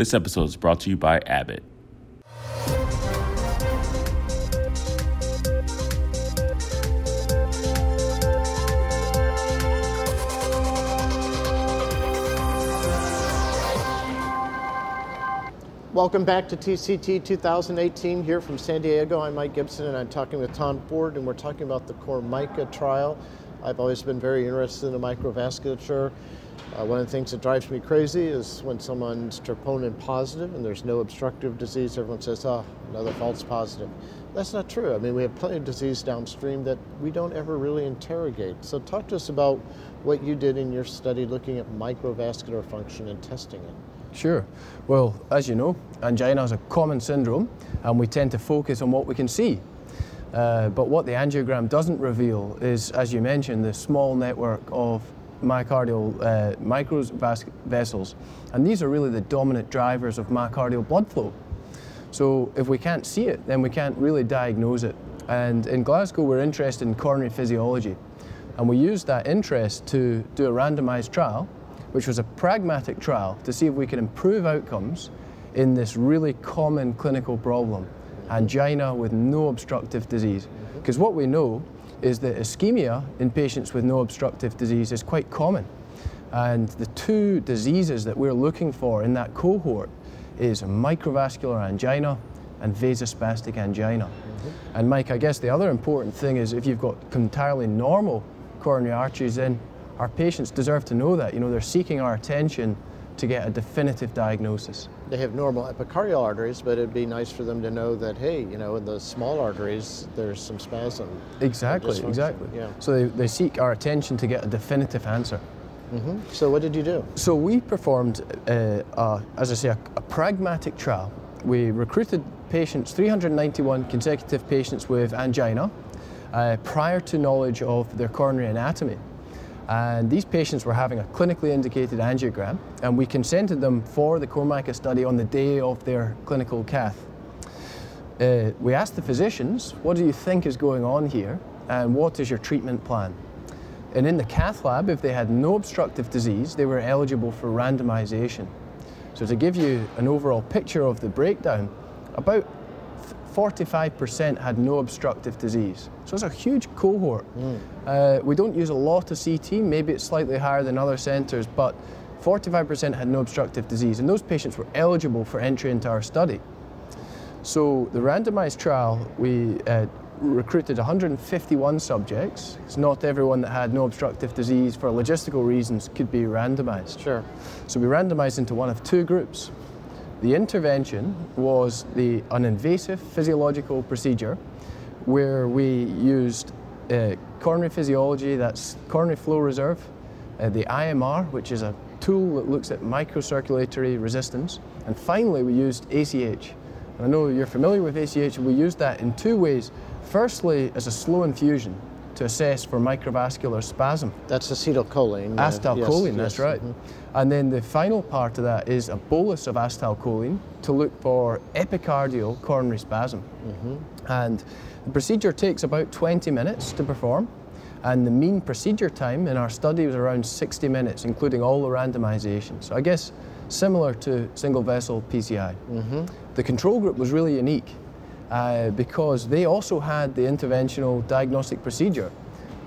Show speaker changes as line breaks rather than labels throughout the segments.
This episode is brought to you by Abbott.
Welcome back to TCT 2018 here from San Diego. I'm Mike Gibson and I'm talking with Tom Ford and we're talking about the CorMicA trial. I've always been very interested in the microvasculature. Uh, one of the things that drives me crazy is when someone's troponin positive and there's no obstructive disease, everyone says, oh, another false positive. That's not true. I mean, we have plenty of disease downstream that we don't ever really interrogate. So talk to us about what you did in your study looking at microvascular function and testing it.
Sure. Well, as you know, angina is a common syndrome and we tend to focus on what we can see. Uh, but what the angiogram doesn't reveal is, as you mentioned, the small network of myocardial uh, microvessels. And these are really the dominant drivers of myocardial blood flow. So if we can't see it, then we can't really diagnose it. And in Glasgow, we're interested in coronary physiology. And we used that interest to do a randomized trial which was a pragmatic trial to see if we can improve outcomes in this really common clinical problem, angina with no obstructive disease. Because what we know is that ischemia in patients with no obstructive disease is quite common. And the two diseases that we're looking for in that cohort is microvascular angina and vasospastic angina. Mm -hmm. And Mike, I guess the other important thing is if you've got entirely normal coronary arteries in, our patients deserve to know that. You know, they're seeking our attention to get a definitive diagnosis.
They have normal epicardial arteries, but it'd be nice for them to know that, hey, you know, in the small arteries, there's some spasm.
Exactly, exactly. Yeah. So they, they seek our attention to get a definitive answer.
Mm -hmm. So what did you do?
So we performed, uh, uh, as I say, a, a pragmatic trial. We recruited patients, 391 consecutive patients with angina, uh, prior to knowledge of their coronary anatomy. And these patients were having a clinically indicated angiogram, and we consented them for the CorMicA study on the day of their clinical cath. Uh, we asked the physicians, what do you think is going on here, and what is your treatment plan? And in the cath lab, if they had no obstructive disease, they were eligible for randomization. So to give you an overall picture of the breakdown, about 45% had no obstructive disease. So it's a huge cohort. Mm. Uh, we don't use a lot of CT, maybe it's slightly higher than other centres, but 45% had no obstructive disease, and those patients were eligible for entry into our study. So the randomized trial, we uh, recruited 151 subjects. It's not everyone that had no obstructive disease for logistical reasons could be randomized.
Sure.
So we randomized into one of two groups. The intervention was the, an invasive physiological procedure where we used uh, coronary physiology, that's coronary flow reserve, uh, the IMR, which is a tool that looks at microcirculatory resistance, and finally we used ACH. And I know you're familiar with ACH, we used that in two ways. Firstly, as a slow infusion, to assess for microvascular spasm.
That's acetylcholine.
Acetylcholine, yes, that's yes. right. Mm -hmm. And then the final part of that is a bolus of acetylcholine to look for epicardial coronary spasm. Mm -hmm. And the procedure takes about 20 minutes to perform. And the mean procedure time in our study was around 60 minutes, including all the randomization. So I guess similar to single vessel PCI. Mm -hmm. The control group was really unique uh, because they also had the interventional diagnostic procedure,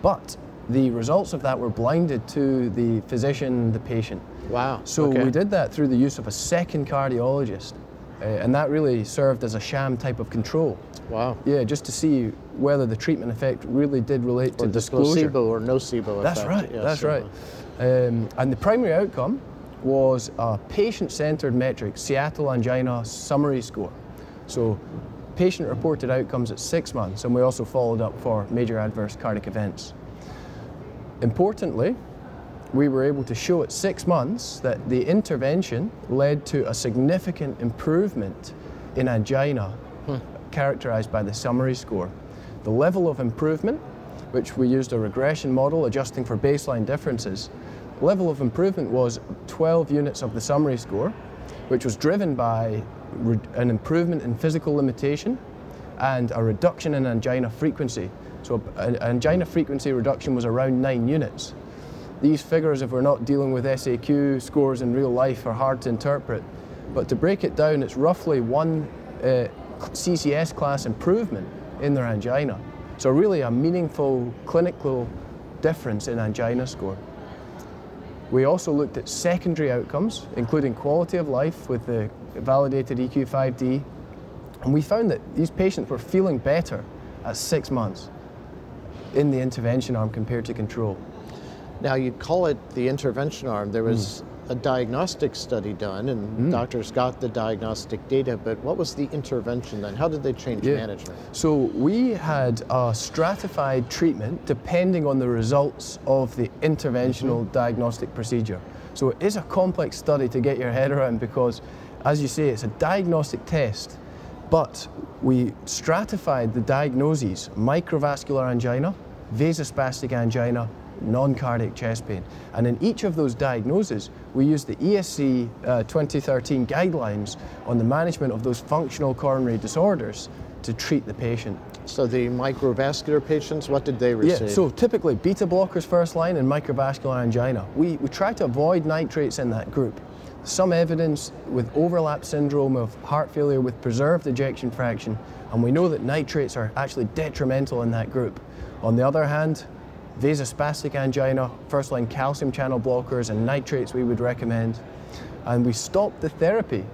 but the results of that were blinded to the physician, the patient.
Wow.
So okay. we did that through the use of a second cardiologist, uh, and that really served as a sham type of control.
Wow.
Yeah, just to see whether the treatment effect really did relate
or
to disclosure.
placebo or nocebo
That's right, yes, that's right. Um, and the primary outcome was a patient-centered metric, Seattle Angina Summary Score. So patient reported outcomes at six months, and we also followed up for major adverse cardiac events. Importantly, we were able to show at six months that the intervention led to a significant improvement in angina, hmm. characterized by the summary score. The level of improvement, which we used a regression model adjusting for baseline differences, level of improvement was 12 units of the summary score, which was driven by an improvement in physical limitation and a reduction in angina frequency. So an angina frequency reduction was around nine units. These figures, if we're not dealing with SAQ scores in real life, are hard to interpret. But to break it down, it's roughly one uh, CCS class improvement in their angina. So really a meaningful clinical difference in angina score. We also looked at secondary outcomes, including quality of life with the validated EQ5D, and we found that these patients were feeling better at six months in the intervention arm compared to control.
Now, you'd call it the intervention arm. There was mm. A diagnostic study done, and mm. doctors got the diagnostic data, but what was the intervention then? How did they change yeah. management?
So, we had a stratified treatment depending on the results of the interventional mm -hmm. diagnostic procedure. So, it is a complex study to get your head around because, as you say, it's a diagnostic test but we stratified the diagnoses microvascular angina, vasospastic angina, non cardiac chest pain. And in each of those diagnoses, we use the ESC uh, 2013 guidelines on the management of those functional coronary disorders to treat the patient.
So the microvascular patients, what did they receive?
Yeah, so typically beta blockers first line and microvascular angina. We, we try to avoid nitrates in that group some evidence with overlap syndrome of heart failure with preserved ejection fraction, and we know that nitrates are actually detrimental in that group. On the other hand, vasospastic angina, first line calcium channel blockers, and nitrates we would recommend. And we stop the therapy.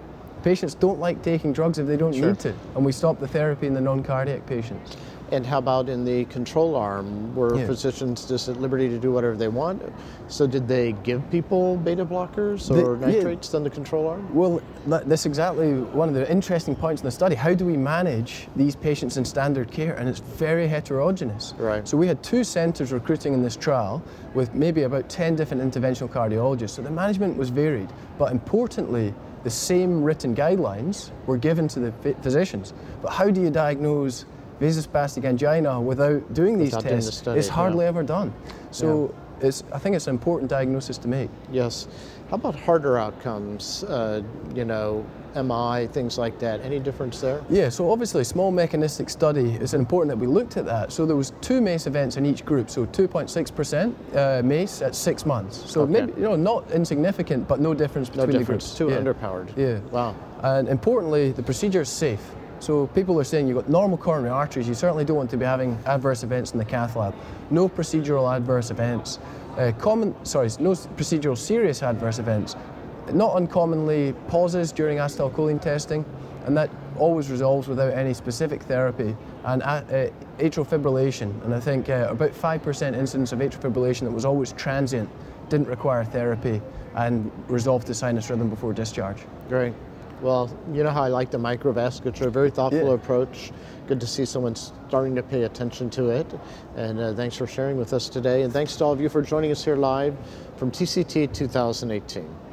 Patients don't like taking drugs if they don't sure. need to, and we stop the therapy in the non cardiac patients.
And how about in the control arm? Were yeah. physicians just at liberty to do whatever they want? So did they give people beta blockers or the, nitrates yeah. on the control arm?
Well, that's exactly one of the interesting points in the study. How do we manage these patients in standard care? And it's very heterogeneous.
Right.
So we had two centres recruiting in this trial with maybe about 10 different interventional cardiologists. So the management was varied. But importantly, the same written guidelines were given to the physicians. But how do you diagnose vasospastic angina without doing these without tests doing study, is hardly yeah. ever done. So yeah. it's, I think it's an important diagnosis to make.
Yes. How about harder outcomes? Uh, you know, MI, things like that. Any difference there?
Yeah, so obviously small mechanistic study it's important that we looked at that. So there was two MACE events in each group, so 2.6% uh, MACE at six months. So okay. maybe, you know, not insignificant, but no difference between
no difference.
the
groups. Too yeah. underpowered.
Yeah.
Wow.
And importantly, the procedure is safe. So people are saying you've got normal coronary arteries, you certainly don't want to be having adverse events in the cath lab. No procedural adverse events. Uh, common, sorry, no procedural serious adverse events. Not uncommonly pauses during acetylcholine testing, and that always resolves without any specific therapy. And uh, uh, atrial fibrillation, and I think uh, about 5% incidence of atrial fibrillation that was always transient, didn't require therapy, and resolved to sinus rhythm before discharge.
Great. Well, you know how I like the microvasculature, very thoughtful yeah. approach. Good to see someone starting to pay attention to it. And uh, thanks for sharing with us today. And thanks to all of you for joining us here live from TCT 2018.